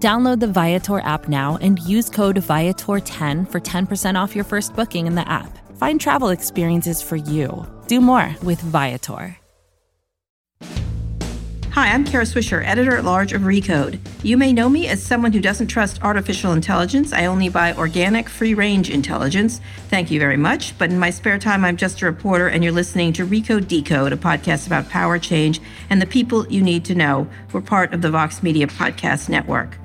Download the Viator app now and use code Viator10 for 10% off your first booking in the app. Find travel experiences for you. Do more with Viator. Hi, I'm Kara Swisher, editor at large of Recode. You may know me as someone who doesn't trust artificial intelligence. I only buy organic, free range intelligence. Thank you very much. But in my spare time, I'm just a reporter, and you're listening to Recode Decode, a podcast about power change and the people you need to know. We're part of the Vox Media Podcast Network.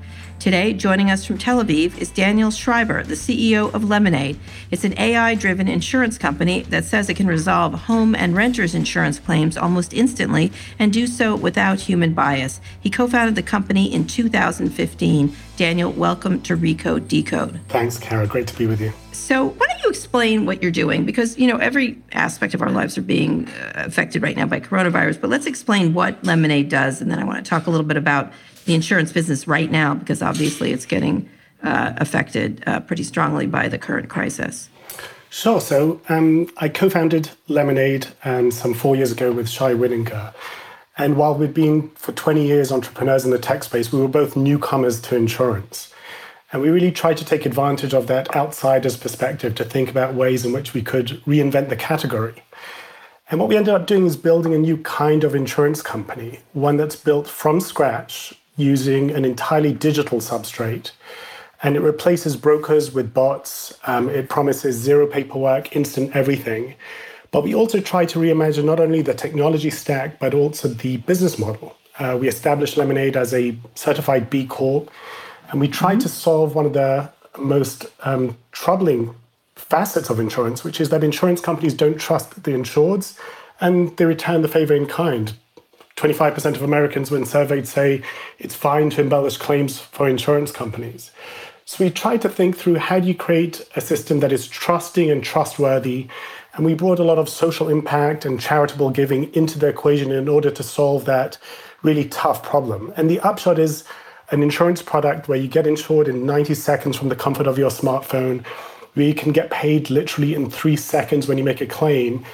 Today, joining us from Tel Aviv is Daniel Schreiber, the CEO of Lemonade. It's an AI driven insurance company that says it can resolve home and renters insurance claims almost instantly and do so without human bias. He co founded the company in 2015. Daniel, welcome to Recode Decode. Thanks, Kara. Great to be with you. So, why don't you explain what you're doing? Because, you know, every aspect of our lives are being uh, affected right now by coronavirus, but let's explain what Lemonade does. And then I want to talk a little bit about the insurance business right now because obviously it's getting uh, affected uh, pretty strongly by the current crisis. Sure. So um, I co founded Lemonade um, some four years ago with Shai Wininger. And while we'd been for 20 years entrepreneurs in the tech space, we were both newcomers to insurance. And we really tried to take advantage of that outsider's perspective to think about ways in which we could reinvent the category. And what we ended up doing is building a new kind of insurance company, one that's built from scratch using an entirely digital substrate. And it replaces brokers with bots. Um, it promises zero paperwork, instant everything. But we also try to reimagine not only the technology stack, but also the business model. Uh, we established Lemonade as a certified B Corp, and we tried mm-hmm. to solve one of the most um, troubling facets of insurance, which is that insurance companies don't trust the insureds and they return the favor in kind. 25% of Americans, when surveyed, say it's fine to embellish claims for insurance companies. So we tried to think through how do you create a system that is trusting and trustworthy. And we brought a lot of social impact and charitable giving into the equation in order to solve that really tough problem. And the upshot is an insurance product where you get insured in 90 seconds from the comfort of your smartphone, where you can get paid literally in three seconds when you make a claim,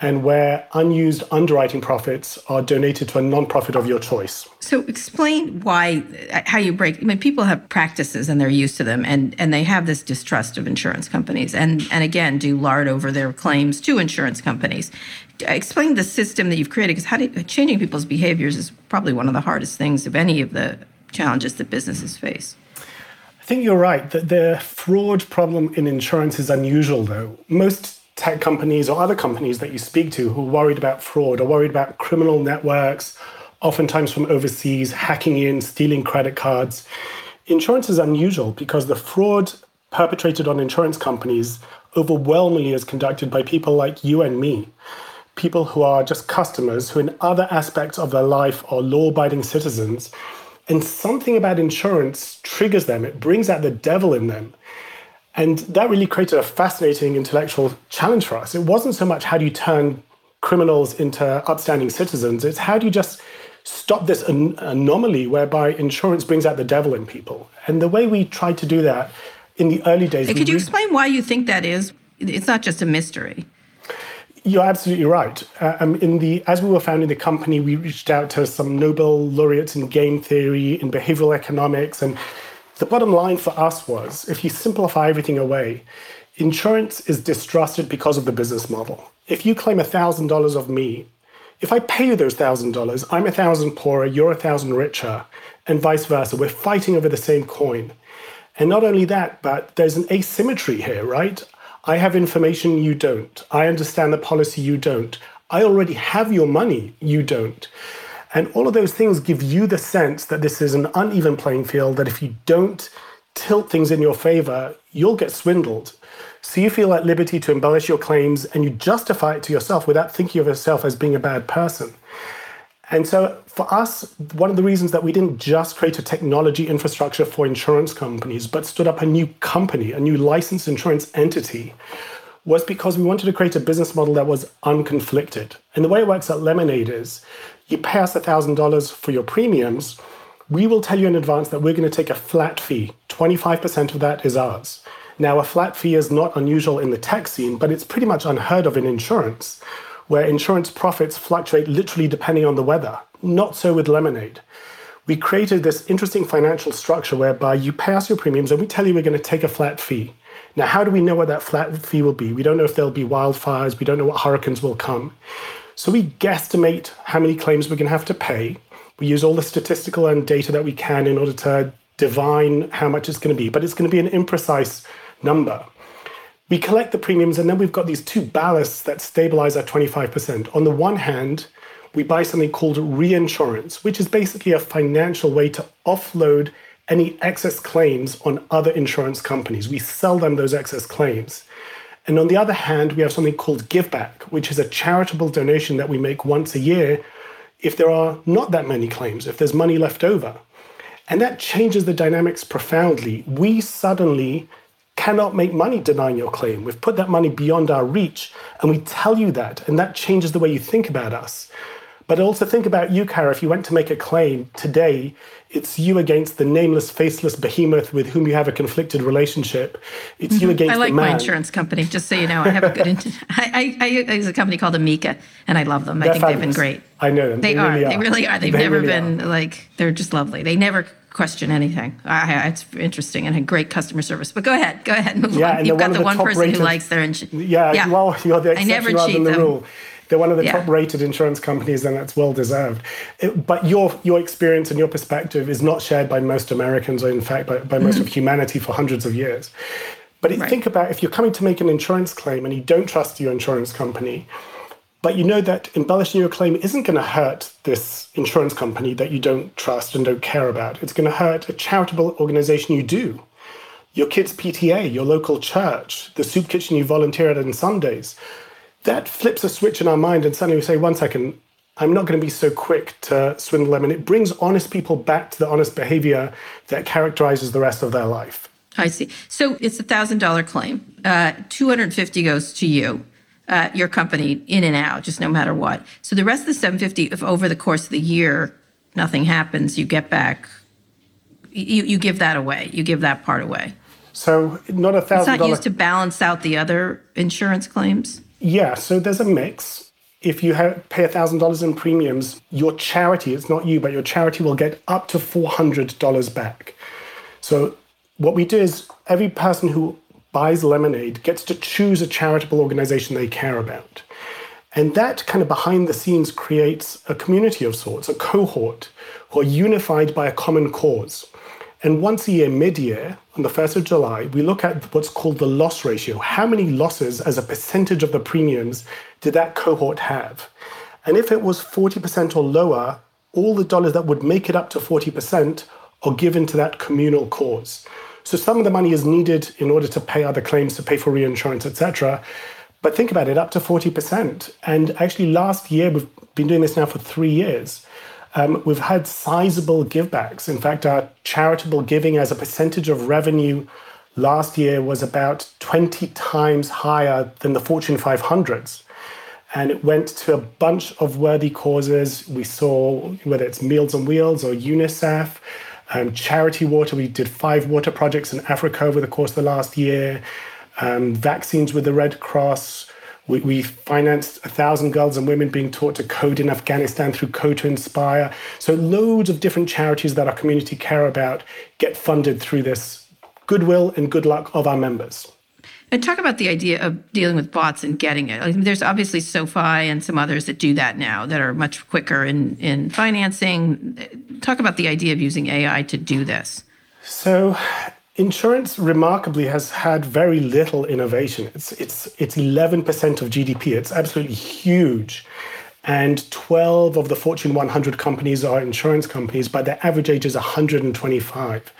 and where unused underwriting profits are donated to a nonprofit of your choice. So explain why how you break I mean people have practices and they're used to them and and they have this distrust of insurance companies and and again do lard over their claims to insurance companies. Explain the system that you've created because how do, changing people's behaviors is probably one of the hardest things of any of the challenges that businesses face. I think you're right that the fraud problem in insurance is unusual though. Most tech companies or other companies that you speak to who are worried about fraud or worried about criminal networks, oftentimes from overseas, hacking in, stealing credit cards. Insurance is unusual because the fraud perpetrated on insurance companies overwhelmingly is conducted by people like you and me. People who are just customers who, in other aspects of their life, are law abiding citizens. And something about insurance triggers them, it brings out the devil in them. And that really created a fascinating intellectual challenge for us. It wasn't so much how do you turn criminals into upstanding citizens, it's how do you just stop this an- anomaly whereby insurance brings out the devil in people. And the way we tried to do that in the early days. Could you re- explain why you think that is? It's not just a mystery. You're absolutely right. Uh, um, in the as we were founding the company, we reached out to some Nobel laureates in game theory, in behavioral economics, and the bottom line for us was if you simplify everything away, insurance is distrusted because of the business model. If you claim $1,000 of me, if I pay you those $1,000, I'm a thousand poorer, you're a thousand richer, and vice versa. We're fighting over the same coin. And not only that, but there's an asymmetry here, right? I have information you don't. I understand the policy you don't. I already have your money, you don't. And all of those things give you the sense that this is an uneven playing field, that if you don't tilt things in your favor, you'll get swindled. So you feel at liberty to embellish your claims and you justify it to yourself without thinking of yourself as being a bad person. And so for us, one of the reasons that we didn't just create a technology infrastructure for insurance companies, but stood up a new company, a new licensed insurance entity, was because we wanted to create a business model that was unconflicted. And the way it works at Lemonade is you pay us $1,000 for your premiums, we will tell you in advance that we're going to take a flat fee. 25% of that is ours. Now, a flat fee is not unusual in the tech scene, but it's pretty much unheard of in insurance, where insurance profits fluctuate literally depending on the weather. Not so with Lemonade. We created this interesting financial structure whereby you pay us your premiums and we tell you we're going to take a flat fee. Now, how do we know what that flat fee will be? We don't know if there'll be wildfires, we don't know what hurricanes will come. So we guesstimate how many claims we're going to have to pay. We use all the statistical and data that we can in order to divine how much it's going to be, but it's going to be an imprecise number. We collect the premiums, and then we've got these two ballasts that stabilize at 25%. On the one hand, we buy something called reinsurance, which is basically a financial way to offload any excess claims on other insurance companies. We sell them those excess claims. And on the other hand, we have something called Give Back, which is a charitable donation that we make once a year if there are not that many claims, if there's money left over. And that changes the dynamics profoundly. We suddenly cannot make money denying your claim. We've put that money beyond our reach, and we tell you that, and that changes the way you think about us. But also think about you, Kara. If you went to make a claim today, it's you against the nameless, faceless behemoth with whom you have a conflicted relationship. It's mm-hmm. you against. The I like my insurance company. Just so you know, I have a good. I, I, I use a company called Amica, and I love them. They're I think fabulous. they've been great. I know them. They, they are. Really they really are. They've they never really been are. like. They're just lovely. They never question anything. I, it's interesting and a great customer service. But go ahead, go ahead, and move yeah, on. You've got the, the one person rated, who likes their insurance. Yeah, yeah, well, you're the exception rather than the them. rule. They're one of the yeah. top-rated insurance companies, and that's well deserved. It, but your your experience and your perspective is not shared by most Americans, or in fact by, by most mm-hmm. of humanity for hundreds of years. But right. think about if you're coming to make an insurance claim and you don't trust your insurance company, but you know that embellishing your claim isn't going to hurt this insurance company that you don't trust and don't care about. It's going to hurt a charitable organization you do, your kids' PTA, your local church, the soup kitchen you volunteer at on Sundays that flips a switch in our mind and suddenly we say, one second, I'm not going to be so quick to swindle them. And it brings honest people back to the honest behavior that characterizes the rest of their life. I see. So it's a thousand dollar claim. Uh, 250 goes to you, uh, your company, in and out, just no matter what. So the rest of the 750, if over the course of the year nothing happens, you get back. You you give that away. You give that part away. So not a thousand. It's not used to balance out the other insurance claims. Yeah, so there's a mix. If you have, pay $1,000 in premiums, your charity, it's not you, but your charity will get up to $400 back. So what we do is every person who buys lemonade gets to choose a charitable organization they care about. And that kind of behind the scenes creates a community of sorts, a cohort who are unified by a common cause. And once a year, mid year, on the 1st of July, we look at what's called the loss ratio. How many losses as a percentage of the premiums did that cohort have? And if it was 40% or lower, all the dollars that would make it up to 40% are given to that communal cause. So some of the money is needed in order to pay other claims, to pay for reinsurance, etc. But think about it, up to 40%. And actually, last year, we've been doing this now for three years um, we've had sizable givebacks. In fact, our charitable giving as a percentage of revenue last year was about 20 times higher than the Fortune 500s. And it went to a bunch of worthy causes. We saw whether it's Meals on Wheels or UNICEF, um, Charity Water. We did five water projects in Africa over the course of the last year, um, vaccines with the Red Cross. We, we financed a thousand girls and women being taught to code in Afghanistan through Code to Inspire. So loads of different charities that our community care about get funded through this goodwill and good luck of our members. And talk about the idea of dealing with bots and getting it. I mean, there's obviously SoFi and some others that do that now that are much quicker in, in financing. Talk about the idea of using AI to do this. So insurance remarkably has had very little innovation. It's it's it's 11% of GDP. It's absolutely huge. And 12 of the Fortune 100 companies are insurance companies, but their average age is 125.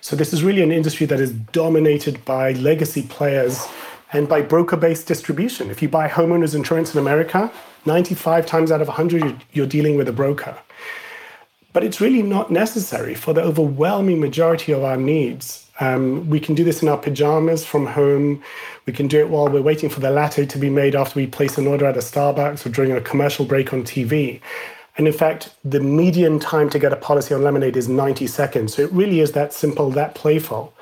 So this is really an industry that is dominated by legacy players and by broker-based distribution. If you buy homeowners insurance in America, 95 times out of 100 you're dealing with a broker. But it's really not necessary for the overwhelming majority of our needs. Um, we can do this in our pajamas from home. We can do it while we're waiting for the latte to be made after we place an order at a Starbucks or during a commercial break on TV. And in fact, the median time to get a policy on Lemonade is 90 seconds. So it really is that simple, that playful.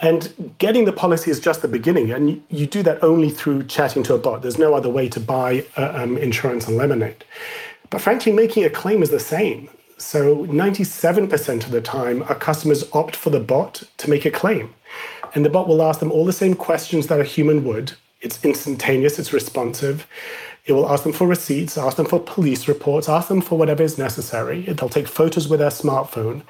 And getting the policy is just the beginning. And you do that only through chatting to a bot. There's no other way to buy uh, um, insurance on Lemonade. But frankly, making a claim is the same. So 97% of the time, our customers opt for the bot to make a claim. And the bot will ask them all the same questions that a human would. It's instantaneous, it's responsive. It will ask them for receipts, ask them for police reports, ask them for whatever is necessary. They'll take photos with their smartphone.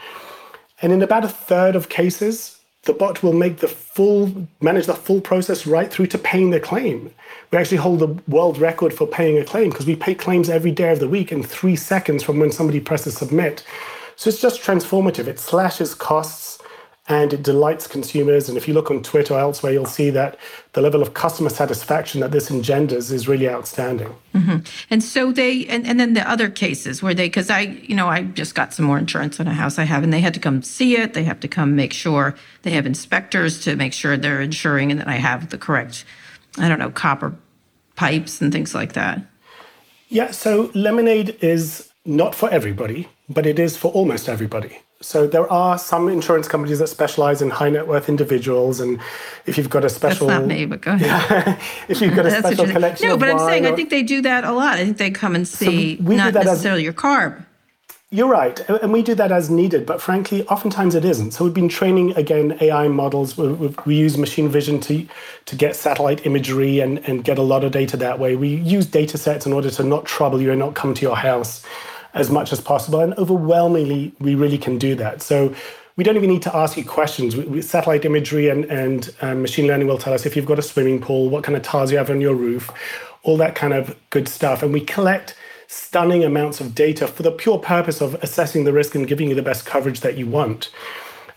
And in about a third of cases, the bot will make the full, manage the full process right through to paying the claim. We actually hold the world record for paying a claim because we pay claims every day of the week in three seconds from when somebody presses submit. So it's just transformative. It slashes costs and it delights consumers. And if you look on Twitter or elsewhere, you'll see that the level of customer satisfaction that this engenders is really outstanding. Mm-hmm. And so they, and, and then the other cases where they, because I, you know, I just got some more insurance on a house I have, and they had to come see it. They have to come make sure they have inspectors to make sure they're insuring and that I have the correct I don't know, copper pipes and things like that? Yeah, so lemonade is not for everybody, but it is for almost everybody. So there are some insurance companies that specialize in high net worth individuals, and if you've got a special, that's not me, but go ahead. Yeah, if you've got a special collection, no, but I'm saying or, I think they do that a lot. I think they come and see so not necessarily as, your carb. You're right. And we do that as needed, but frankly, oftentimes it isn't. So we've been training, again, AI models. We, we, use machine vision to, to get satellite imagery and, and get a lot of data that way. We use data sets in order to not trouble you and not come to your house as much as possible. And overwhelmingly, we really can do that. So we don't even need to ask you questions. We, we, satellite imagery and, and um, machine learning will tell us if you've got a swimming pool, what kind of tiles you have on your roof, all that kind of good stuff. And we collect stunning amounts of data for the pure purpose of assessing the risk and giving you the best coverage that you want.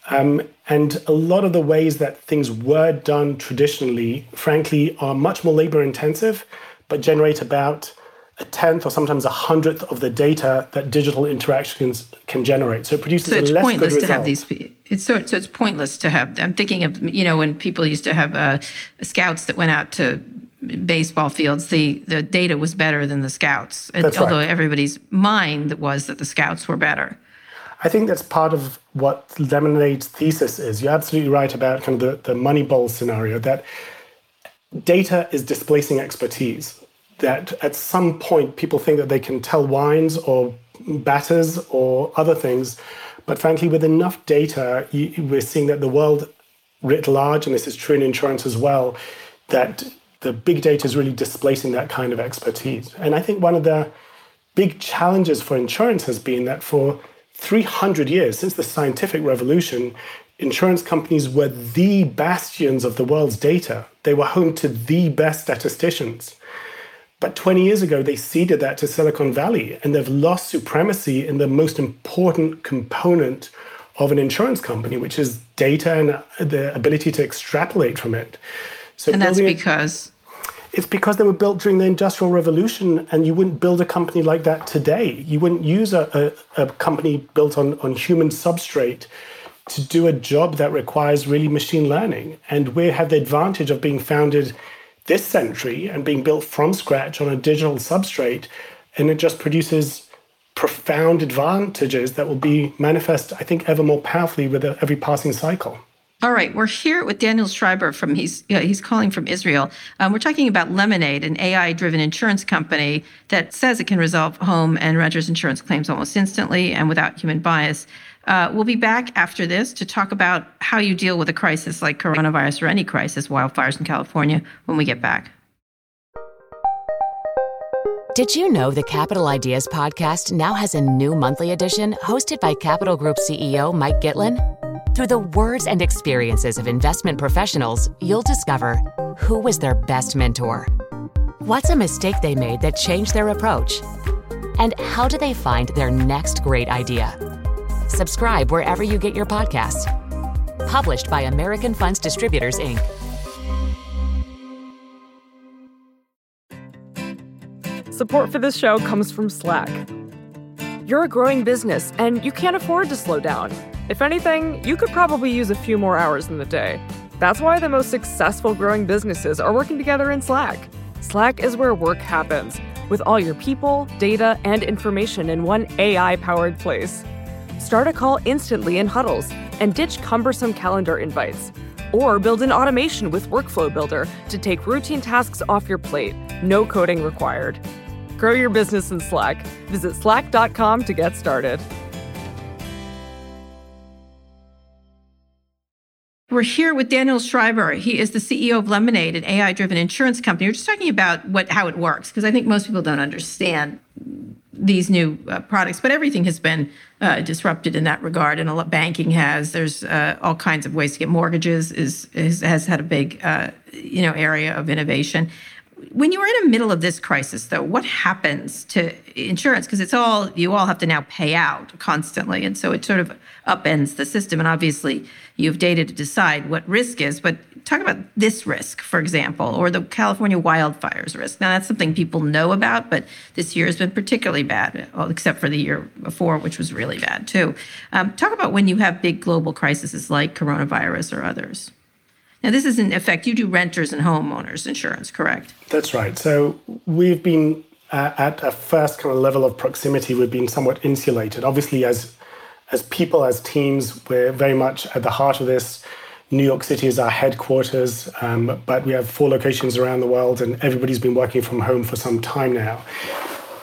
Um, and a lot of the ways that things were done traditionally, frankly, are much more labor intensive, but generate about a tenth or sometimes a hundredth of the data that digital interactions can generate. So it produces so it's a less pointless good to have these. It's so so it's pointless to have. I'm thinking of you know when people used to have uh, scouts that went out to baseball fields, the, the data was better than the scouts. That's although right. everybody's mind was that the scouts were better. I think that's part of what Lemonade's thesis is. You're absolutely right about kind of the, the Moneyball scenario that data is displacing expertise. That at some point people think that they can tell wines or batters or other things, but frankly, with enough data, you, we're seeing that the world writ large, and this is true in insurance as well, that the big data is really displacing that kind of expertise. And I think one of the big challenges for insurance has been that for 300 years, since the scientific revolution, insurance companies were the bastions of the world's data. They were home to the best statisticians. But 20 years ago, they ceded that to Silicon Valley, and they've lost supremacy in the most important component of an insurance company, which is data and uh, the ability to extrapolate from it. So and that's because it's because they were built during the Industrial Revolution, and you wouldn't build a company like that today. You wouldn't use a, a, a company built on, on human substrate to do a job that requires really machine learning. And we have the advantage of being founded this century and being built from scratch on a digital substrate, and it just produces profound advantages that will be manifest, I think, ever more powerfully with every passing cycle. All right, we're here with Daniel Schreiber from he's he's calling from Israel. Um, we're talking about Lemonade, an AI-driven insurance company that says it can resolve home and renters insurance claims almost instantly and without human bias. Uh, we'll be back after this to talk about how you deal with a crisis like coronavirus or any crisis, wildfires in California, when we get back. Did you know the Capital Ideas podcast now has a new monthly edition hosted by Capital Group CEO Mike Gitlin? Through the words and experiences of investment professionals, you'll discover who was their best mentor, what's a mistake they made that changed their approach, and how do they find their next great idea. Subscribe wherever you get your podcasts. Published by American Funds Distributors, Inc. Support for this show comes from Slack. You're a growing business and you can't afford to slow down. If anything, you could probably use a few more hours in the day. That's why the most successful growing businesses are working together in Slack. Slack is where work happens, with all your people, data, and information in one AI powered place. Start a call instantly in huddles and ditch cumbersome calendar invites. Or build an automation with Workflow Builder to take routine tasks off your plate. No coding required. Grow your business in Slack. Visit slack.com to get started. We're here with Daniel Schreiber. He is the CEO of Lemonade, an AI-driven insurance company. We're just talking about what how it works because I think most people don't understand these new uh, products, but everything has been uh, disrupted in that regard, and a lot banking has. There's uh, all kinds of ways to get mortgages. Is, is has had a big uh, you know area of innovation. When you are in the middle of this crisis, though, what happens to insurance? Because it's all you all have to now pay out constantly, and so it sort of upends the system. And obviously, you have data to decide what risk is. But talk about this risk, for example, or the California wildfires risk. Now, that's something people know about, but this year has been particularly bad, except for the year before, which was really bad too. Um, talk about when you have big global crises like coronavirus or others. Now, this is in effect, you do renters and homeowners insurance, correct? That's right. So we've been uh, at a first kind of level of proximity, we've been somewhat insulated. Obviously, as as people, as teams, we're very much at the heart of this. New York City is our headquarters, um, but we have four locations around the world, and everybody's been working from home for some time now.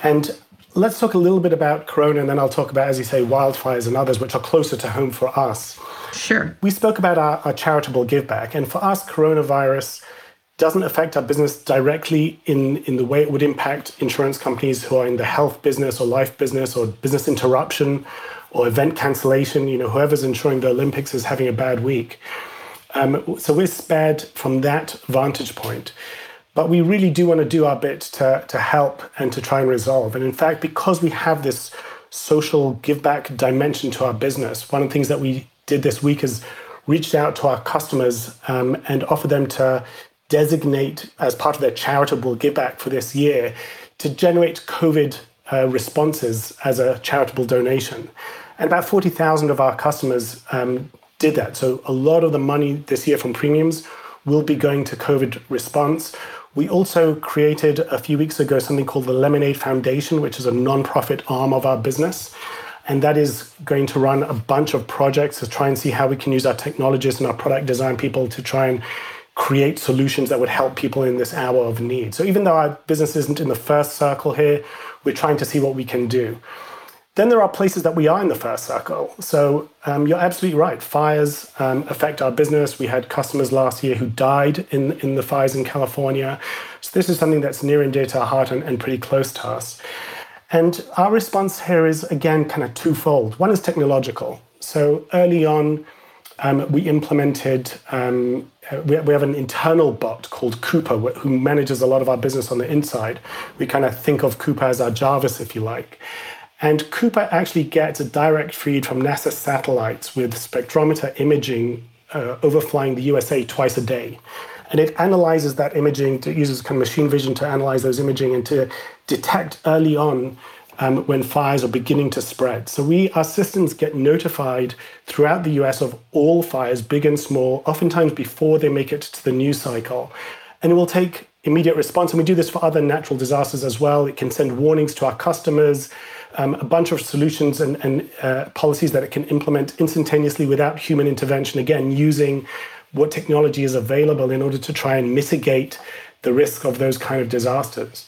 And let's talk a little bit about Corona, and then I'll talk about, as you say, wildfires and others, which are closer to home for us. Sure. We spoke about our, our charitable give back, and for us, coronavirus doesn't affect our business directly in, in the way it would impact insurance companies who are in the health business or life business or business interruption or event cancellation. You know, whoever's insuring the Olympics is having a bad week. Um, so we're spared from that vantage point. But we really do want to do our bit to, to help and to try and resolve. And in fact, because we have this social give back dimension to our business, one of the things that we did this week is reached out to our customers um, and offered them to designate as part of their charitable give back for this year to generate COVID uh, responses as a charitable donation. And about 40,000 of our customers um, did that. So a lot of the money this year from premiums will be going to COVID response. We also created a few weeks ago something called the Lemonade Foundation, which is a nonprofit arm of our business. And that is going to run a bunch of projects to try and see how we can use our technologists and our product design people to try and create solutions that would help people in this hour of need. So even though our business isn't in the first circle here, we're trying to see what we can do. Then there are places that we are in the first circle. So um, you're absolutely right. Fires um, affect our business. We had customers last year who died in, in the fires in California. So this is something that's near and dear to our heart and, and pretty close to us. And our response here is, again, kind of twofold. One is technological. So early on, um, we implemented, um, we, we, have an internal bot called Cooper who manages a lot of our business on the inside. We kind of think of Cooper as our Jarvis, if you like. And Cooper actually gets a direct feed from NASA satellites with spectrometer imaging uh, overflying the USA twice a day. And it analyzes that imaging, to, uses kind of machine vision to analyze those imaging and to detect early on um, when fires are beginning to spread. So we, our systems get notified throughout the US of all fires, big and small, oftentimes before they make it to the news cycle. And it will take immediate response. And we do this for other natural disasters as well. It can send warnings to our customers um, a bunch of solutions and, and uh, policies that it can implement instantaneously without human intervention, again, using what technology is available in order to try and mitigate the risk of those kind of disasters.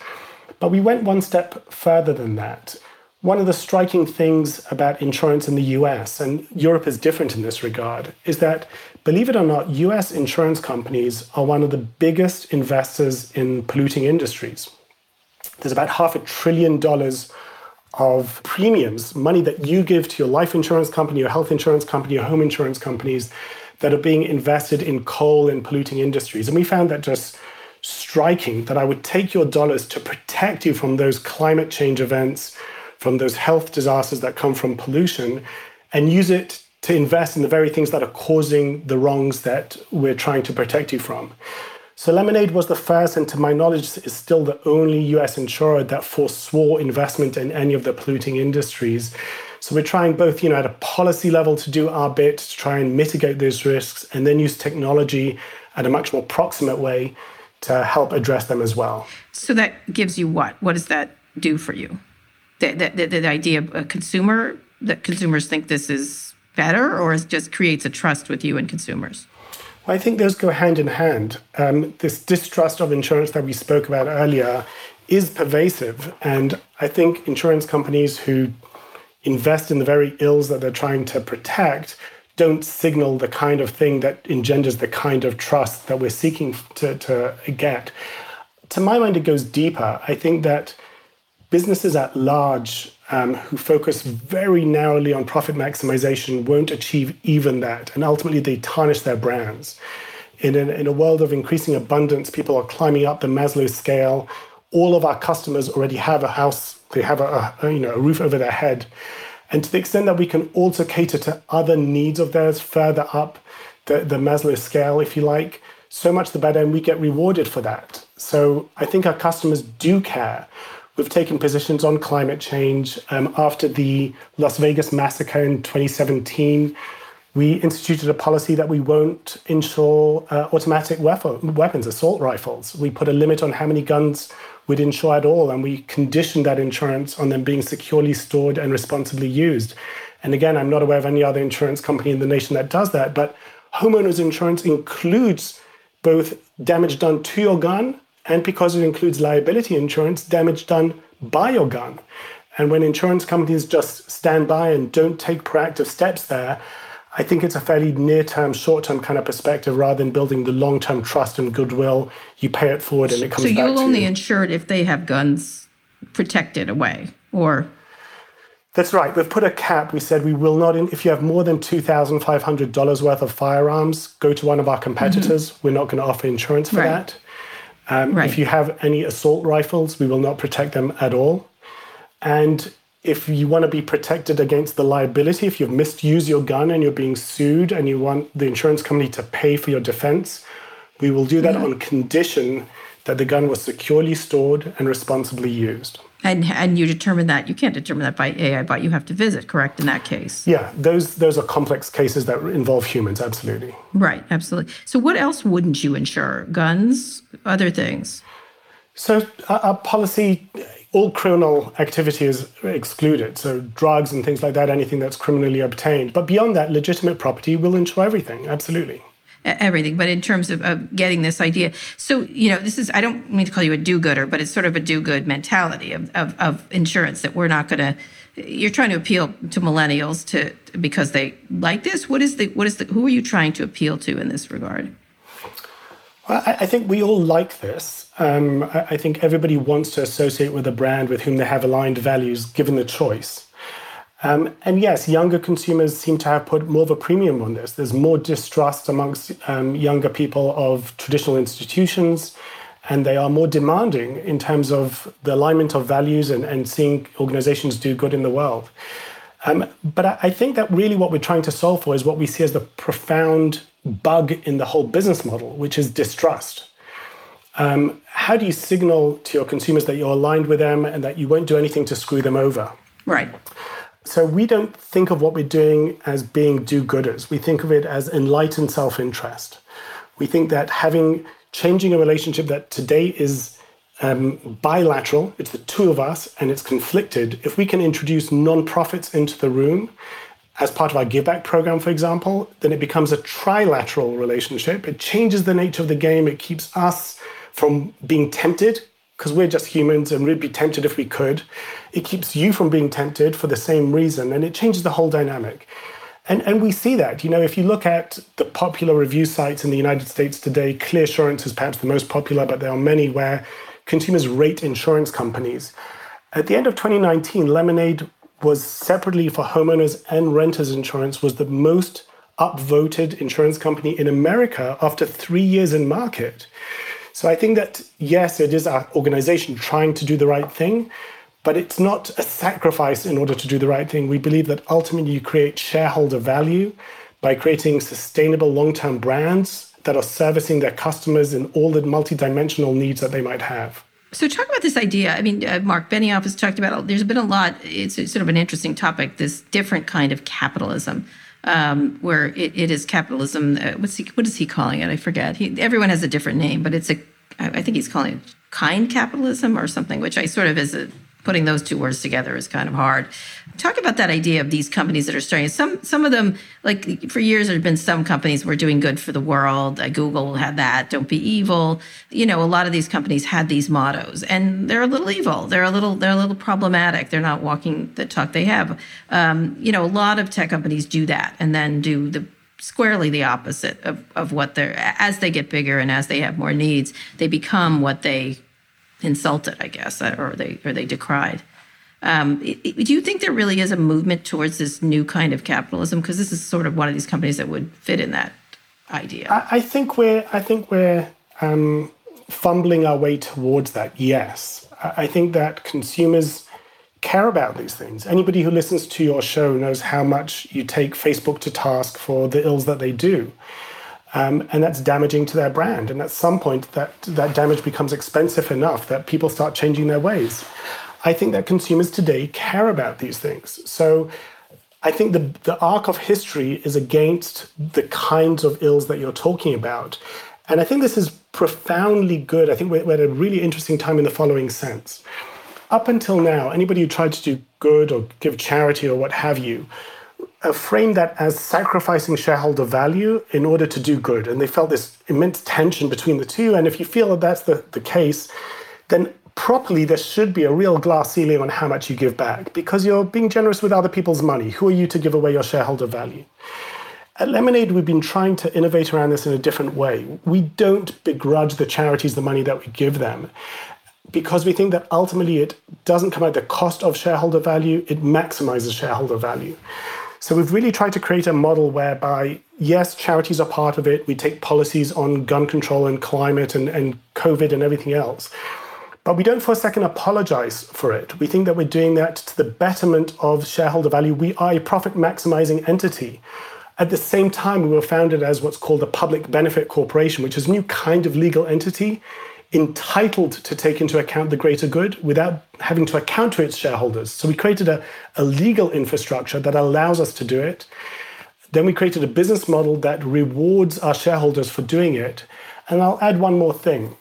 But we went one step further than that. One of the striking things about insurance in the US, and Europe is different in this regard, is that, believe it or not, US insurance companies are one of the biggest investors in polluting industries. There's about half a trillion dollars of premiums, money that you give to your life insurance company, your health insurance company, your home insurance companies that are being invested in coal and polluting industries. And we found that just striking that I would take your dollars to protect you from those climate change events, from those health disasters that come from pollution, and use it to invest in the very things that are causing the wrongs that we're trying to protect you from. So Lemonade was the first, and to my knowledge, is still the only US insurer that forswore investment in any of the polluting industries. So we're trying both, you know, at a policy level to do our bit to try and mitigate those risks, and then use technology at a much more proximate way to help address them as well. So that gives you what? What does that do for you? The, the, the, the idea of a consumer, that consumers think this is better, or it just creates a trust with you and consumers? Well, I think those go hand in hand. Um, this distrust of insurance that we spoke about earlier is pervasive. And I think insurance companies who invest in the very ills that they're trying to protect don't signal the kind of thing that engenders the kind of trust that we're seeking to, to get. To my mind, it goes deeper. I think that businesses at large um, who focus very narrowly on profit maximization won't achieve even that. And ultimately, they tarnish their brands. In a, in a world of increasing abundance, people are climbing up the Maslow scale. All of our customers already have a house, they have a, a you know, a roof over their head. And to the extent that we can also cater to other needs of theirs further up the, the Maslow scale, if you like, so much the better, and we get rewarded for that. So I think our customers do care. We've taken positions on climate change. Um, after the Las Vegas massacre in 2017, we instituted a policy that we won't insure uh, automatic weapons, assault rifles. We put a limit on how many guns we'd insure at all, and we conditioned that insurance on them being securely stored and responsibly used. And again, I'm not aware of any other insurance company in the nation that does that, but homeowners insurance includes both damage done to your gun and because it includes liability insurance, damage done by your gun. And when insurance companies just stand by and don't take proactive steps there, I think it's a fairly near term, short term kind of perspective rather than building the long term trust and goodwill. You pay it forward and it comes so back. So you'll only you. insure it if they have guns protected away or. That's right. We've put a cap. We said we will not, if you have more than $2,500 worth of firearms, go to one of our competitors. Mm-hmm. We're not going to offer insurance for right. that. Um, right. If you have any assault rifles, we will not protect them at all. And if you want to be protected against the liability, if you've misused your gun and you're being sued and you want the insurance company to pay for your defense, we will do that mm-hmm. on condition that the gun was securely stored and responsibly used. And and you determine that you can't determine that by AI, but you have to visit, correct? In that case, yeah, those those are complex cases that involve humans, absolutely. Right, absolutely. So, what else wouldn't you insure? Guns, other things. So, our policy all criminal activity is excluded. So drugs and things like that, anything that's criminally obtained. But beyond that, legitimate property will insure everything. Absolutely. Everything, but in terms of, of getting this idea, so you know, this is—I don't mean to call you a do-gooder, but it's sort of a do-good mentality of, of, of insurance that we're not going to you're trying to appeal to millennials to because they like this? What is the what is the who are you trying to appeal to in this regard? Well, I, I think we all like this. Um, I, I think everybody wants to associate with a brand with whom they have aligned values given the choice um, and yes, younger consumers seem to have put more of a premium on this. There's more distrust amongst um, younger people of traditional institutions, and they are more demanding in terms of the alignment of values and, and seeing organizations do good in the world. Um, but I, I think that really what we're trying to solve for is what we see as the profound bug in the whole business model, which is distrust. Um, how do you signal to your consumers that you're aligned with them and that you won't do anything to screw them over? Right. So we don't think of what we're doing as being do-gooders. We think of it as enlightened self-interest. We think that having changing a relationship that today is um, bilateral, it's the two of us, and it's conflicted. If we can introduce nonprofits into the room as part of our give back program, for example, then it becomes a trilateral relationship. It changes the nature of the game. It keeps us from being tempted because we're just humans and we'd be tempted if we could. It keeps you from being tempted for the same reason, and it changes the whole dynamic. And, and we see that. You know, if you look at the popular review sites in the United States today, ClearSurance is perhaps the most popular, but there are many where consumers rate insurance companies. At the end of 2019, Lemonade was separately for homeowners and renters insurance was the most upvoted insurance company in America after three years in market. So I think that yes, it is our organization trying to do the right thing, but it's not a sacrifice in order to do the right thing. We believe that ultimately you create shareholder value by creating sustainable long-term brands that are servicing their customers in all the multidimensional needs that they might have. So, talk about this idea. I mean, uh, Mark Benioff has talked about. There's been a lot. It's, sort of an interesting topic. This different kind of capitalism, um, where it, it is capitalism. Uh, what's he? What is he calling it? I forget. He, everyone has a different name, but it's a. I think he's calling it kind capitalism or something, which I sort of as a putting those two words together is kind of hard. Talk about that idea of these companies that are starting. Some some of them, like for years, there have been some companies were doing good for the world. Uh, Google had that. Don't be evil. You know, a lot of these companies had these mottos, and they're a little evil. They're a little they're a little problematic. They're not walking the talk they have. Um, you know, a lot of tech companies do that, and then do the squarely the opposite of, of what they're as they get bigger and as they have more needs they become what they insulted, I guess, uh, or they or they decried. Um, do you think there really is a movement towards this new kind of capitalism? Because this is sort of one of these companies that would fit in that idea. I, I think we're I think we're um, fumbling our way towards that. Yes, I, I think that consumers care about these things. Anybody who listens to your show knows how much you take Facebook to task for the ills that they do. Um, and that's damaging to their brand. And at some point, that, that damage becomes expensive enough that people start changing their ways. I think that consumers today care about these things. So I think the, the arc of history is against the kinds of ills that you're talking about. And I think this is profoundly good. I think we're, we're at a really interesting time in the following sense. Up until now, anybody who tried to do good or give charity or what have you uh, framed that as sacrificing shareholder value in order to do good. And they felt this immense tension between the two. And if you feel that that's the, the case, then properly there should be a real glass ceiling on how much you give back because you're being generous with other people's money. Who are you to give away your shareholder value? At Lemonade, we've been trying to innovate around this in a different way. We don't begrudge the charities the money that we give them because we think that ultimately it doesn't come at the cost of shareholder value, it maximizes shareholder value. So we've really tried to create a model whereby, yes, charities are part of it. We take policies on gun control and climate and, and COVID and everything else. But we don't for a second apologize for it. We think that we're doing that to the betterment of shareholder value. We are a profit maximizing entity. At the same time, we were founded as what's called a public benefit corporation, which is a new kind of legal entity entitled to take into account the greater good without having to account to its shareholders. So we created a, a legal infrastructure that allows us to do it. Then we created a business model that rewards our shareholders for doing it. And I'll add one more thing.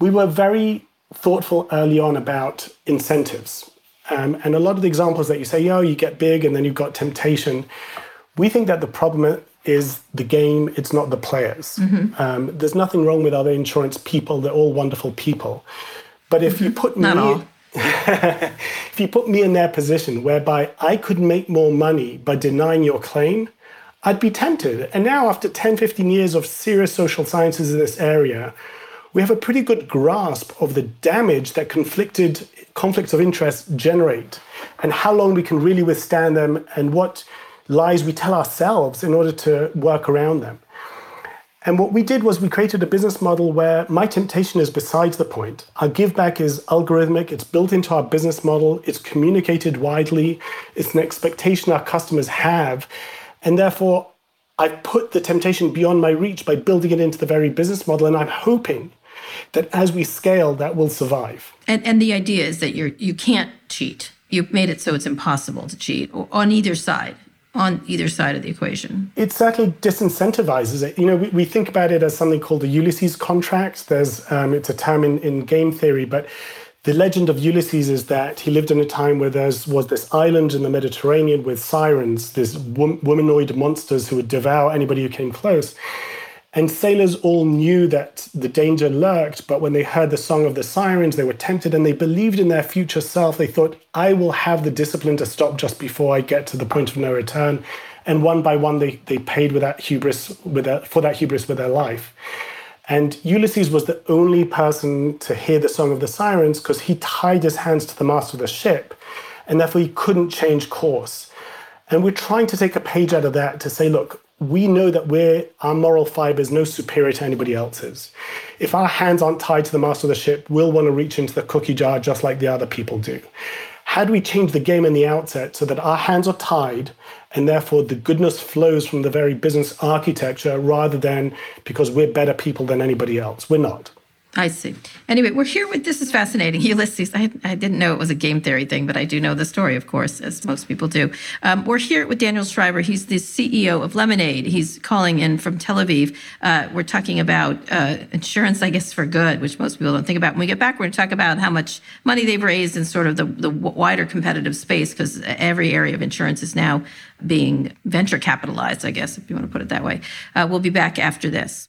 We were very thoughtful early on about incentives. Um, and a lot of the examples that you say, oh, you get big and then you've got temptation. We think that the problem is the game, it's not the players. Mm-hmm. Um, there's nothing wrong with other insurance people, they're all wonderful people. But if mm-hmm. you put not me, if you put me in their position whereby I could make more money by denying your claim, I'd be tempted. And now, after 10, 15 years of serious social sciences in this area, we have a pretty good grasp of the damage that conflicted conflicts of interest generate and how long we can really withstand them and what lies we tell ourselves in order to work around them. And what we did was we created a business model where my temptation is besides the point. Our give back is algorithmic, it's built into our business model, it's communicated widely, it's an expectation our customers have. And therefore, I've put the temptation beyond my reach by building it into the very business model. And I'm hoping that as we scale, that will survive. And, and the idea is that you're, you can't cheat. You've made it so it's impossible to cheat on either side on either side of the equation. It certainly disincentivizes it. You know, we, we think about it as something called the Ulysses contract. There's um, it's a term in, in game theory, but the legend of Ulysses is that he lived in a time where there was this island in the Mediterranean with sirens, these womanoid monsters who would devour anybody who came close. And sailors all knew that the danger lurked, but when they heard the song of the sirens, they were tempted and they believed in their future self. They thought, I will have the discipline to stop just before I get to the point of no return. And one by one, they, they paid with that hubris, with their, for that hubris with their life. And Ulysses was the only person to hear the song of the sirens because he tied his hands to the mast of the ship, and therefore he couldn't change course. And we're trying to take a page out of that to say, look, we know that we're our moral fiber is no superior to anybody else's. If our hands aren't tied to the mast of the ship, we'll want to reach into the cookie jar just like the other people do. Do we change the game in the outset so that our hands are tied and therefore the goodness flows from the very business architecture rather than because we're better people than anybody else? We're not. I see. Anyway, we're here with this is fascinating. Ulysses, I, I didn't know it was a game theory thing, but I do know the story, of course, as most people do. Um, we're here with Daniel Schreiber. He's the CEO of Lemonade. He's calling in from Tel Aviv. Uh, we're talking about uh, insurance, I guess, for good, which most people don't think about. When we get back, we're going to talk about how much money they've raised in sort of the, the wider competitive space, because every area of insurance is now being venture capitalized, I guess, if you want to put it that way. Uh, we'll be back after this.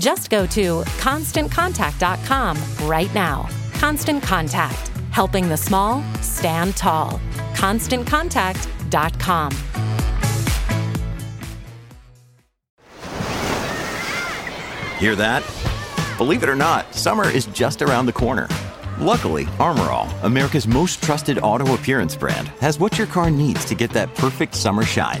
Just go to constantcontact.com right now. Constant Contact, helping the small stand tall. ConstantContact.com. Hear that? Believe it or not, summer is just around the corner. Luckily, Armor All, America's most trusted auto appearance brand, has what your car needs to get that perfect summer shine.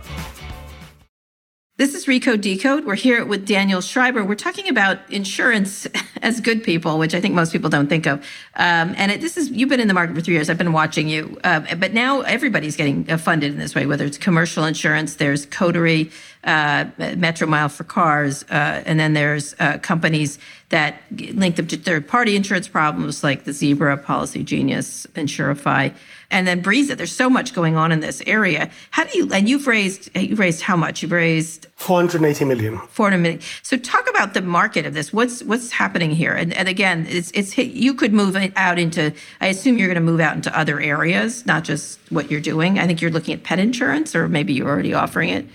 This is Recode Decode. We're here with Daniel Schreiber. We're talking about insurance as good people, which I think most people don't think of. Um, and it, this is you've been in the market for three years. I've been watching you, uh, but now everybody's getting uh, funded in this way. Whether it's commercial insurance, there's Coterie, uh, Metromile for cars, uh, and then there's uh, companies that link them to third-party insurance problems like the Zebra, Policygenius, Insurify and then Breeze There's so much going on in this area. How do you, and you've raised, you've raised how much? You've raised 480 million. 400 million. So talk about the market of this. What's, what's happening here? And, and again, it's, it's, you could move it out into, I assume you're going to move out into other areas, not just what you're doing. I think you're looking at pet insurance, or maybe you're already offering it.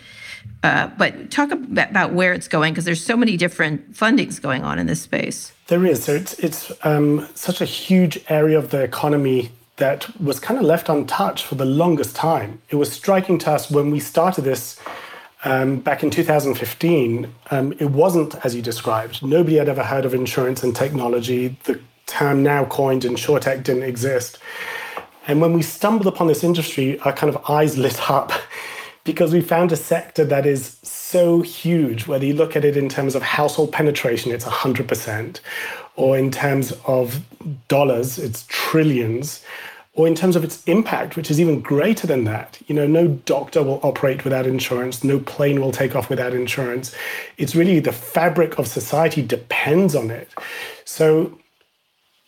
Uh, but talk about where it's going because there's so many different fundings going on in this space. There is. So it's it's um, such a huge area of the economy that was kind of left untouched for the longest time. It was striking to us when we started this um, back in 2015. Um, it wasn't as you described. Nobody had ever heard of insurance and technology. The term now coined insurtech didn't exist. And when we stumbled upon this industry, our kind of eyes lit up because we found a sector that is so huge. Whether you look at it in terms of household penetration, it's 100%, or in terms of dollars, it's trillions, or in terms of its impact, which is even greater than that. You know, no doctor will operate without insurance, no plane will take off without insurance. It's really the fabric of society depends on it. So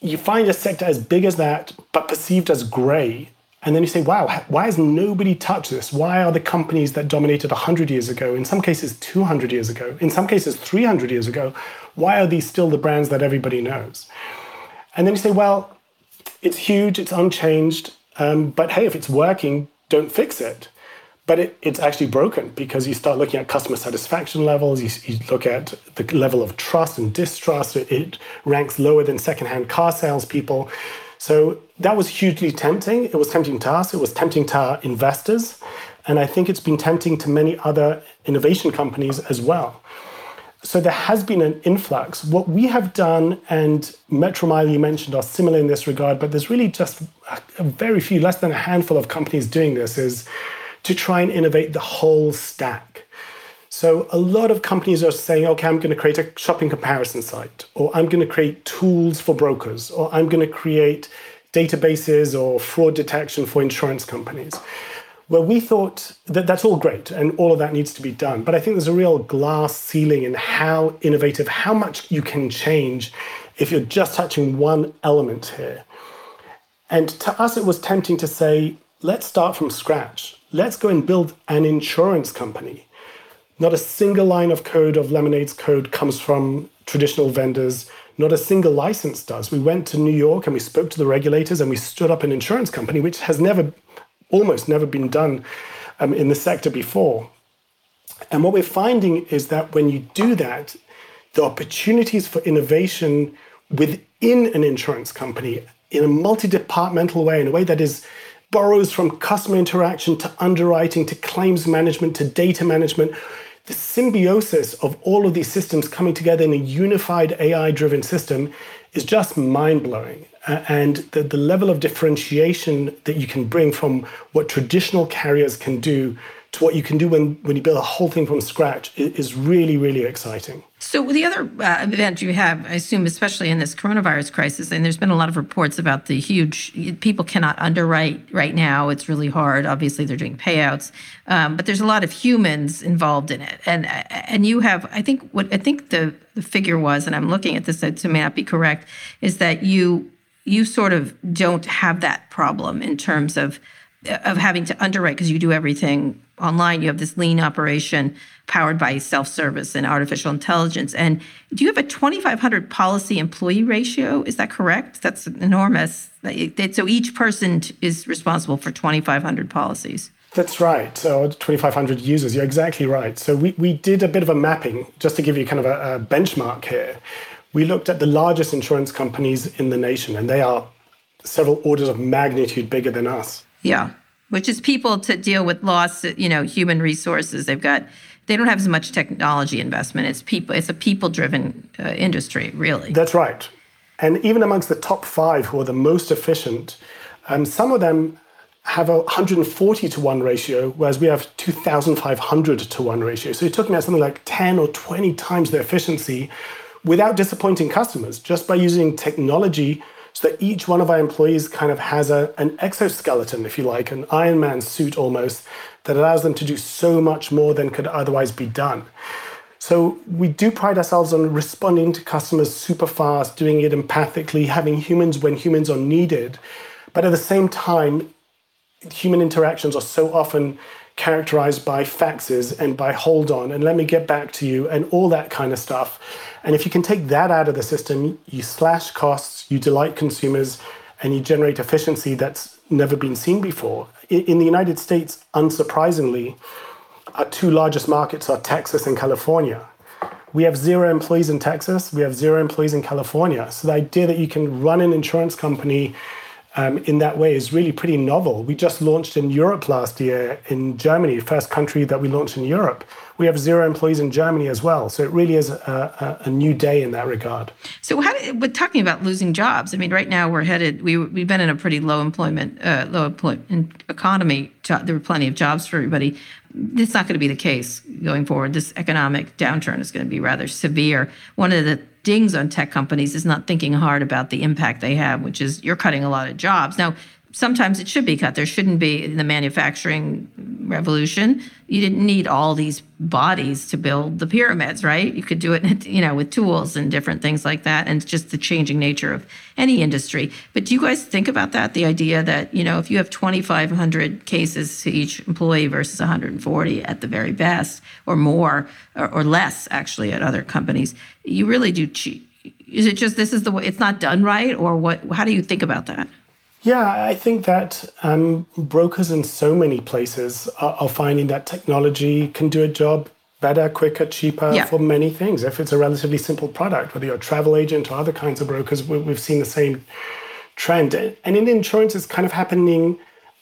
you find a sector as big as that, but perceived as gray. And then you say, wow, why has nobody touched this? Why are the companies that dominated 100 years ago, in some cases 200 years ago, in some cases 300 years ago, why are these still the brands that everybody knows? And then you say, well, it's huge, it's unchanged, um, but hey, if it's working, don't fix it. But it, it's actually broken because you start looking at customer satisfaction levels, you, you look at the level of trust and distrust, it, it ranks lower than secondhand car salespeople. So that was hugely tempting. It was tempting to us, it was tempting to our investors. And I think it's been tempting to many other innovation companies as well. So there has been an influx. What we have done, and Metromile you mentioned, are similar in this regard, but there's really just a very few, less than a handful of companies doing this, is to try and innovate the whole stack. So a lot of companies are saying, okay, I'm going to create a shopping comparison site, or I'm going to create tools for brokers, or I'm going to create databases or fraud detection for insurance companies. Well, we thought that that's all great and all of that needs to be done. But I think there's a real glass ceiling in how innovative, how much you can change if you're just touching one element here. And to us, it was tempting to say, let's start from scratch. Let's go and build an insurance company. Not a single line of code of Lemonade's code comes from traditional vendors. Not a single license does. We went to New York and we spoke to the regulators and we stood up an insurance company, which has never almost never been done um, in the sector before. And what we're finding is that when you do that, the opportunities for innovation within an insurance company in a multi-departmental way, in a way that is borrows from customer interaction to underwriting to claims management to data management, the symbiosis of all of these systems coming together in a unified AI driven system is just mind blowing. Uh, and the, the level of differentiation that you can bring from what traditional carriers can do to what you can do when, when you build a whole thing from scratch is, really, really exciting. So, the other uh, event you have, I assume, especially in this coronavirus crisis, and there's been a lot of reports about the huge, people cannot underwrite right now. It's really hard. Obviously, they're doing payouts, um, but there's a lot of humans involved in it. And and you have, I think, what I think the, the figure was, and I'm looking at this, it may not be correct, is that you you sort of don't have that problem in terms of of having to underwrite because you do everything online. You have this lean operation powered by self-service and artificial intelligence. And do you have a 2,500 policy employee ratio? Is that correct? That's enormous. So each person is responsible for 2,500 policies. That's right. So 2,500 users. You're exactly right. So we, we did a bit of a mapping just to give you kind of a, a benchmark here we looked at the largest insurance companies in the nation, and they are several orders of magnitude bigger than us. Yeah, which is people to deal with loss, you know, human resources. They've got they don't have as much technology investment. It's people. It's a people-driven uh, industry, really. That's right. And even amongst the top five who are the most efficient, um, some of them have a 140 to 1 ratio, whereas we have 2,500 to 1 ratio. So you're talking about something like 10 or 20 times the efficiency without disappointing customers, just by using technology so that each one of our employees kind of has a, an exoskeleton, if you like, an Iron Man suit almost, that allows them to do so much more than could otherwise be done. So we do pride ourselves on responding to customers super fast, doing it empathically, having humans when humans are needed. But at the same time, human interactions are so often characterized by faxes and by hold on and let me get back to you and all that kind of stuff. And if you can take that out of the system, you slash costs, you delight consumers, and you generate efficiency that's never been seen before. In the United States, unsurprisingly, our two largest markets are Texas and California. We have zero employees in Texas, we have zero employees in California. So the idea that you can run an insurance company um, in that way is really pretty novel. We just launched in Europe last year, in Germany, first country that we launched in Europe. We have zero employees in Germany as well. So it really is a, a, a new day in that regard. So, how but talking about losing jobs, I mean, right now we're headed, we, we've been in a pretty low employment, uh, low employment economy. There were plenty of jobs for everybody. It's not going to be the case going forward. This economic downturn is going to be rather severe. One of the dings on tech companies is not thinking hard about the impact they have, which is you're cutting a lot of jobs. Now, sometimes it should be cut. There shouldn't be in the manufacturing revolution. You didn't need all these bodies to build the pyramids, right? You could do it, you know, with tools and different things like that, and just the changing nature of any industry. But do you guys think about that? The idea that you know, if you have 2,500 cases to each employee versus 140 at the very best, or more, or, or less actually at other companies, you really do cheat. Is it just this is the way it's not done right, or what? How do you think about that? Yeah, I think that um, brokers in so many places are, are, finding that technology can do a job better, quicker, cheaper yeah. for many things. If it's a relatively simple product, whether you're a travel agent or other kinds of brokers, we, have seen the same trend. And in insurance, it's kind of happening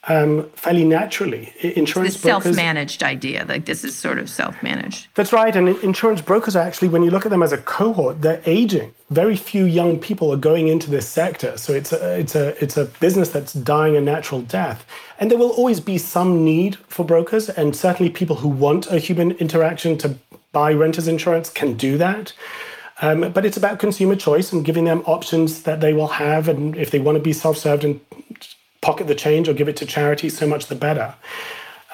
um, fairly naturally. Insurance it's brokers, self-managed idea, like this is sort of self-managed. That's right, and insurance brokers are actually, when you look at them as a cohort, they're aging. Very few young people are going into this sector, so it's a it's a it's a business that's dying a natural death. And there will always be some need for brokers, and certainly people who want a human interaction to buy renters insurance can do that. Um, but it's about consumer choice and giving them options that they will have, and if they want to be self-served and pocket the change or give it to charity, so much the better.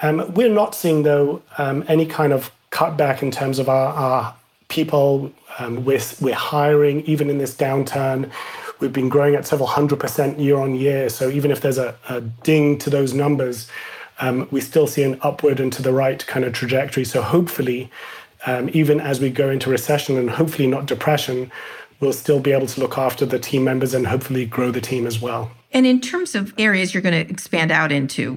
Um, we're not seeing, though, um, any kind of cutback in terms of our, our people. Um, we're, we're hiring, even in this downturn. We've been growing at several hundred percent year on year. So even if there's a, a ding to those numbers, um, we still see an upward and to the right kind of trajectory. So hopefully, um, even as we go into recession and hopefully not depression, we'll still be able to look after the team members and hopefully grow the team as well. And in terms of areas you're going to expand out into,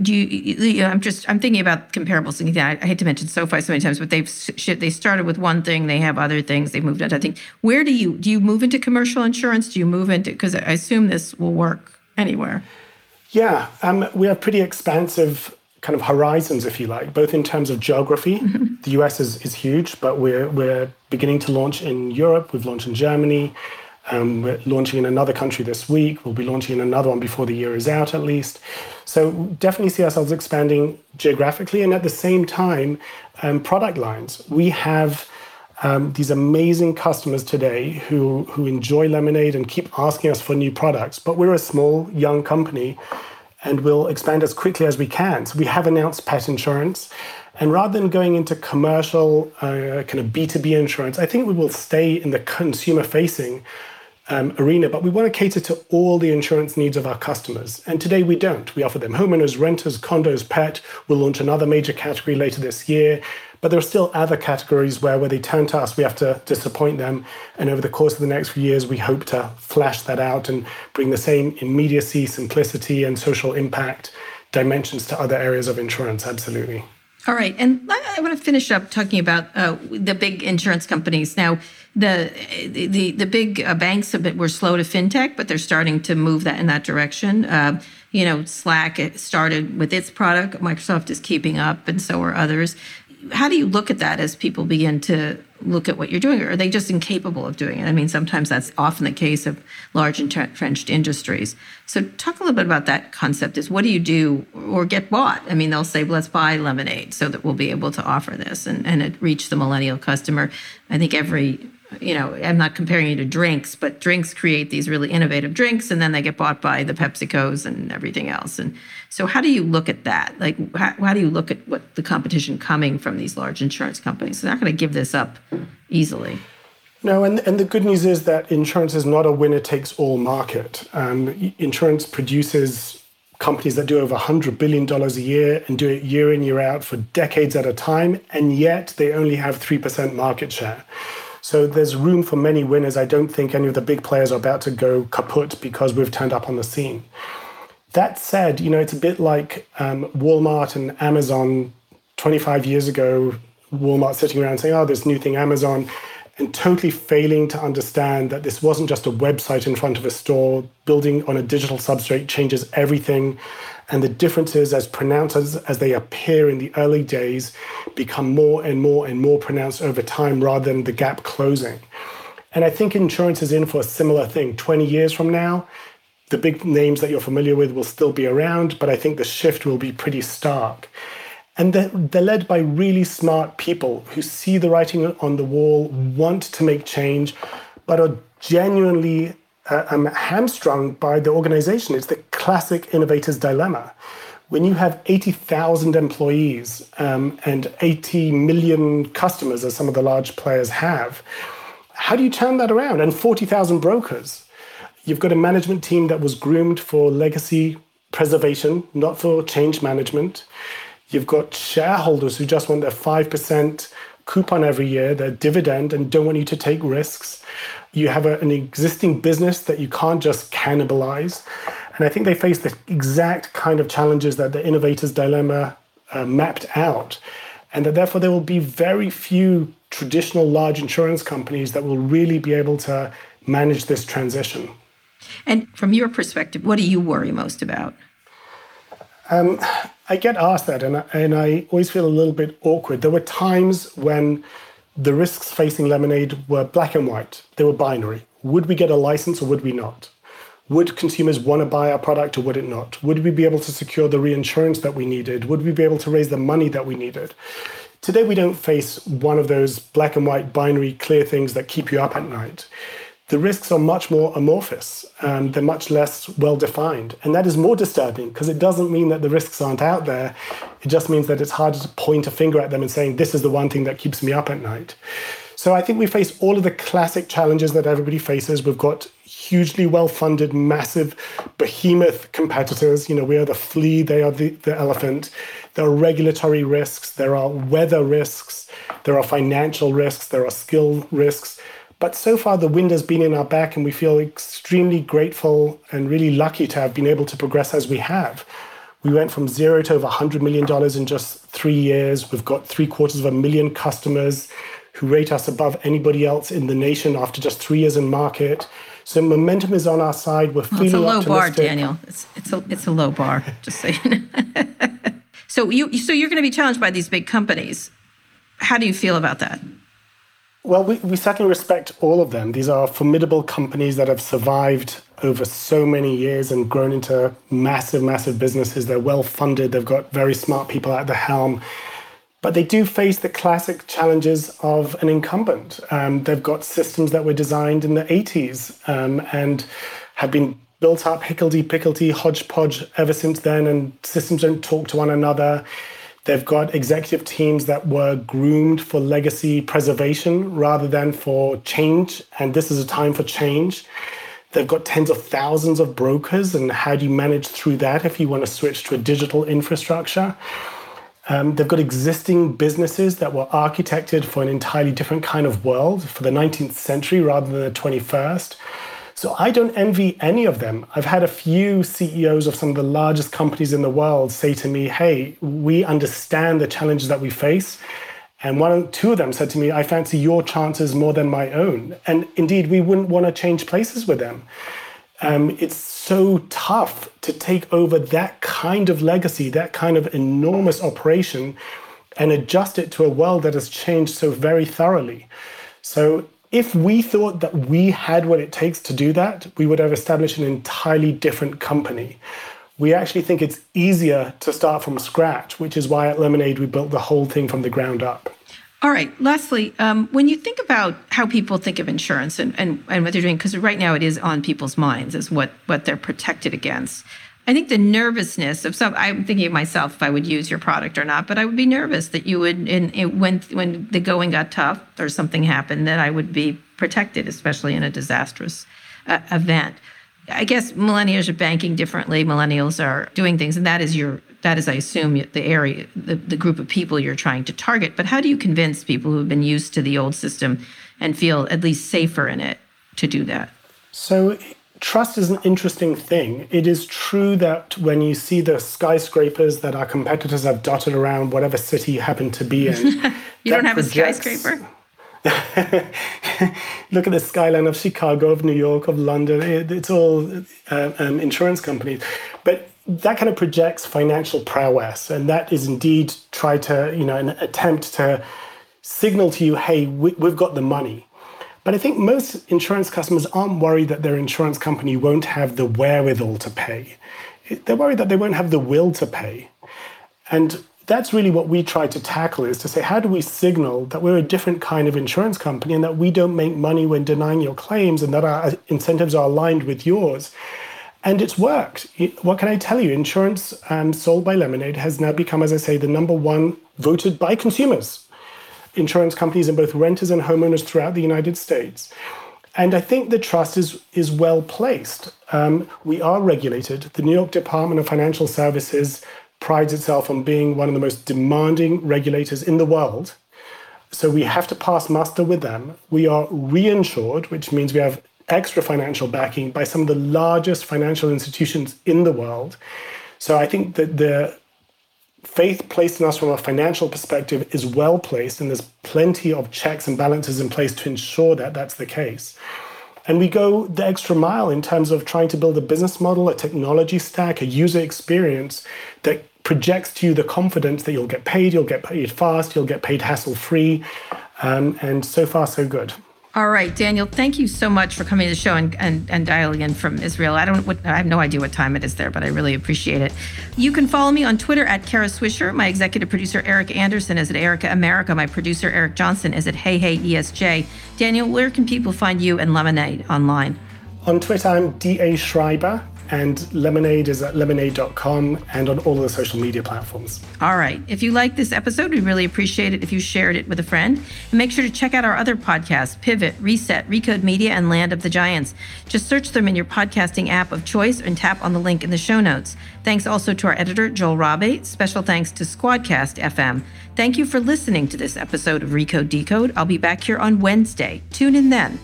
do you? you know, I'm just I'm thinking about comparables. And I, I hate to mention SoFi so many times, but they've they started with one thing, they have other things, they've moved on to I think. Where do you do you move into commercial insurance? Do you move into because I assume this will work anywhere. Yeah, um, we have pretty expansive kind of horizons, if you like, both in terms of geography. Mm-hmm. The US is, is huge, but we're we're beginning to launch in Europe. We've launched in Germany. Um, we're launching in another country this week. We'll be launching in another one before the year is out, at least. So definitely see ourselves expanding geographically, and at the same time, um, product lines. We have um, these amazing customers today who who enjoy Lemonade and keep asking us for new products. But we're a small, young company, and we'll expand as quickly as we can. So we have announced pet insurance. And rather than going into commercial uh, kind of B2B insurance, I think we will stay in the consumer facing um, arena, but we want to cater to all the insurance needs of our customers. And today we don't. We offer them homeowners, renters, condos, pet. We'll launch another major category later this year. But there are still other categories where, where they turn to us, we have to disappoint them. And over the course of the next few years, we hope to flash that out and bring the same immediacy, simplicity, and social impact dimensions to other areas of insurance. Absolutely. All right, and I want to finish up talking about uh, the big insurance companies. Now, the the the big uh, banks have been, were slow to fintech, but they're starting to move that in that direction. Uh, you know, Slack started with its product. Microsoft is keeping up, and so are others. How do you look at that as people begin to look at what you're doing? Or are they just incapable of doing it? I mean, sometimes that's often the case of large entrenched industries. So, talk a little bit about that concept. Is what do you do or get bought? I mean, they'll say, let's buy Lemonade so that we'll be able to offer this and, and reach the millennial customer. I think every you know, I'm not comparing you to drinks, but drinks create these really innovative drinks and then they get bought by the PepsiCos and everything else. And so, how do you look at that? Like, how, how do you look at what the competition coming from these large insurance companies? They're not going to give this up easily. No, and, and the good news is that insurance is not a winner takes all market. Um, insurance produces companies that do over $100 billion a year and do it year in, year out for decades at a time, and yet they only have 3% market share. So there's room for many winners. I don't think any of the big players are about to go kaput because we've turned up on the scene. That said, you know, it's a bit like um, Walmart and Amazon 25 years ago. Walmart sitting around saying, oh, this new thing, Amazon, and totally failing to understand that this wasn't just a website in front of a store. Building on a digital substrate changes everything and the differences as pronounced as, as they appear in the early days become more and more and more pronounced over time rather than the gap closing. And I think insurance is in for a similar thing. 20 years from now, the big names that you're familiar with will still be around, but I think the shift will be pretty stark. And they're, they're led by really smart people who see the writing on the wall, want to make change, but are genuinely uh, um, hamstrung by the organization. It's the classic innovator's dilemma. When you have 80,000 employees um, and 80 million customers, as some of the large players have, how do you turn that around? And 40,000 brokers. You've got a management team that was groomed for legacy preservation, not for change management. You've got shareholders who just want their 5% coupon every year, their dividend, and don't want you to take risks you have a, an existing business that you can't just cannibalize. And I think they face the exact kind of challenges that the innovator's dilemma uh, mapped out. And that therefore there will be very few traditional large insurance companies that will really be able to manage this transition. And from your perspective, what do you worry most about? Um, I get asked that, and I, and I always feel a little bit awkward. There were times when the risks facing Lemonade were black and white, they were binary. Would we get a license or would we not? Would consumers want to buy our product or would it not? Would we be able to secure the reinsurance that we needed? Would we be able to raise the money that we needed? Today, we don't face one of those black and white binary clear things that keep you up at night the risks are much more amorphous and they're much less well defined. And that is more disturbing because it doesn't mean that the risks aren't out there. It just means that it's harder to point a finger at them and saying, this is the one thing that keeps me up at night. So I think we face all of the classic challenges that everybody faces. We've got hugely well funded, massive, behemoth competitors. You know, we are the flea, they are the, the elephant. There are regulatory risks, there are weather risks, there are financial risks, there are skill risks but so far, the wind has been in our back, and we feel extremely grateful and really lucky to have been able to progress as we have. We went from zero to over $100 million in just three years. We've got three quarters of a million customers who rate us above anybody else in the nation after just three years in market. So momentum is on our side. We're feeling well, It's a low optimistic. bar, Daniel. It's, it's, a, it's a low bar, just saying. so, you, so you're going to be challenged by these big companies. How do you feel about that? Well, we, we certainly respect all of them. These are formidable companies that have survived over so many years and grown into massive, massive businesses. They're well funded, they've got very smart people at the helm. But they do face the classic challenges of an incumbent. Um, they've got systems that were designed in the 80s um, and have been built up hickledy pickledy, hodgepodge ever since then, and systems don't talk to one another. They've got executive teams that were groomed for legacy preservation rather than for change. And this is a time for change. They've got tens of thousands of brokers. And how do you manage through that if you want to switch to a digital infrastructure? Um, they've got existing businesses that were architected for an entirely different kind of world for the 19th century rather than the 21st. So I don't envy any of them. I've had a few CEOs of some of the largest companies in the world say to me, hey, we understand the challenges that we face. And one, two of them said to me, I fancy your chances more than my own. And indeed, we wouldn't want to change places with them. Um, it's so tough to take over that kind of legacy, that kind of enormous operation, and adjust it to a world that has changed so very thoroughly. So if we thought that we had what it takes to do that, we would have established an entirely different company. We actually think it's easier to start from scratch, which is why at Lemonade we built the whole thing from the ground up. All right. Lastly, um, when you think about how people think of insurance and, and, and what they're doing, because right now it is on people's minds as what, what they're protected against. I think the nervousness of some. I'm thinking of myself if I would use your product or not, but I would be nervous that you would, in, in, when when the going got tough or something happened, that I would be protected, especially in a disastrous uh, event. I guess millennials are banking differently. Millennials are doing things, and that is your that is, I assume, the area, the, the group of people you're trying to target. But how do you convince people who have been used to the old system and feel at least safer in it to do that? So trust is an interesting thing. It is true that when you see the skyscrapers that our competitors have dotted around whatever city you happen to be in, you don't have projects, a skyscraper. look at the skyline of Chicago, of New York, of London. It, it's all uh, um, insurance companies, but that kind of projects financial prowess, and that is indeed try to you know an attempt to signal to you, hey, we, we've got the money. But I think most insurance customers aren't worried that their insurance company won't have the wherewithal to pay. They're worried that they won't have the will to pay. And that's really what we try to tackle is to say, how do we signal that we're a different kind of insurance company and that we don't make money when denying your claims and that our incentives are aligned with yours? And it's worked. What can I tell you? Insurance um, sold by Lemonade has now become, as I say, the number one voted by consumers insurance companies and both renters and homeowners throughout the United States. And I think the trust is, is well placed. Um, we are regulated. The New York Department of Financial Services prides itself on being one of the most demanding regulators in the world. So we have to pass muster with them. We are reinsured, which means we have extra financial backing by some of the largest financial institutions in the world. So I think that the faith placed in us from a financial perspective is well placed, and there's plenty of checks and balances in place to ensure that that's the case. And we go the extra mile in terms of trying to build a business model, a technology stack, a user experience that projects to you the confidence that you'll get paid, you'll get paid fast, you'll get paid hassle free. Um, and so far, so good. All right, Daniel, thank you so much for coming to the show and, and, and dialing in from Israel. I don't what, I have no idea what time it is there, but I really appreciate it. You can follow me on Twitter at Kara Swisher. My executive producer Erica Anderson is at Erica America. My producer Eric Johnson is at Hey Hey ESJ. Daniel, where can people find you and Lemonade online? On Twitter, I'm DA Schreiber and Lemonade is at lemonade.com and on all the social media platforms. All right. If you like this episode, we really appreciate it if you shared it with a friend. And make sure to check out our other podcasts Pivot, Reset, Recode Media, and Land of the Giants. Just search them in your podcasting app of choice and tap on the link in the show notes. Thanks also to our editor, Joel Rabe. Special thanks to Squadcast FM. Thank you for listening to this episode of Recode Decode. I'll be back here on Wednesday. Tune in then.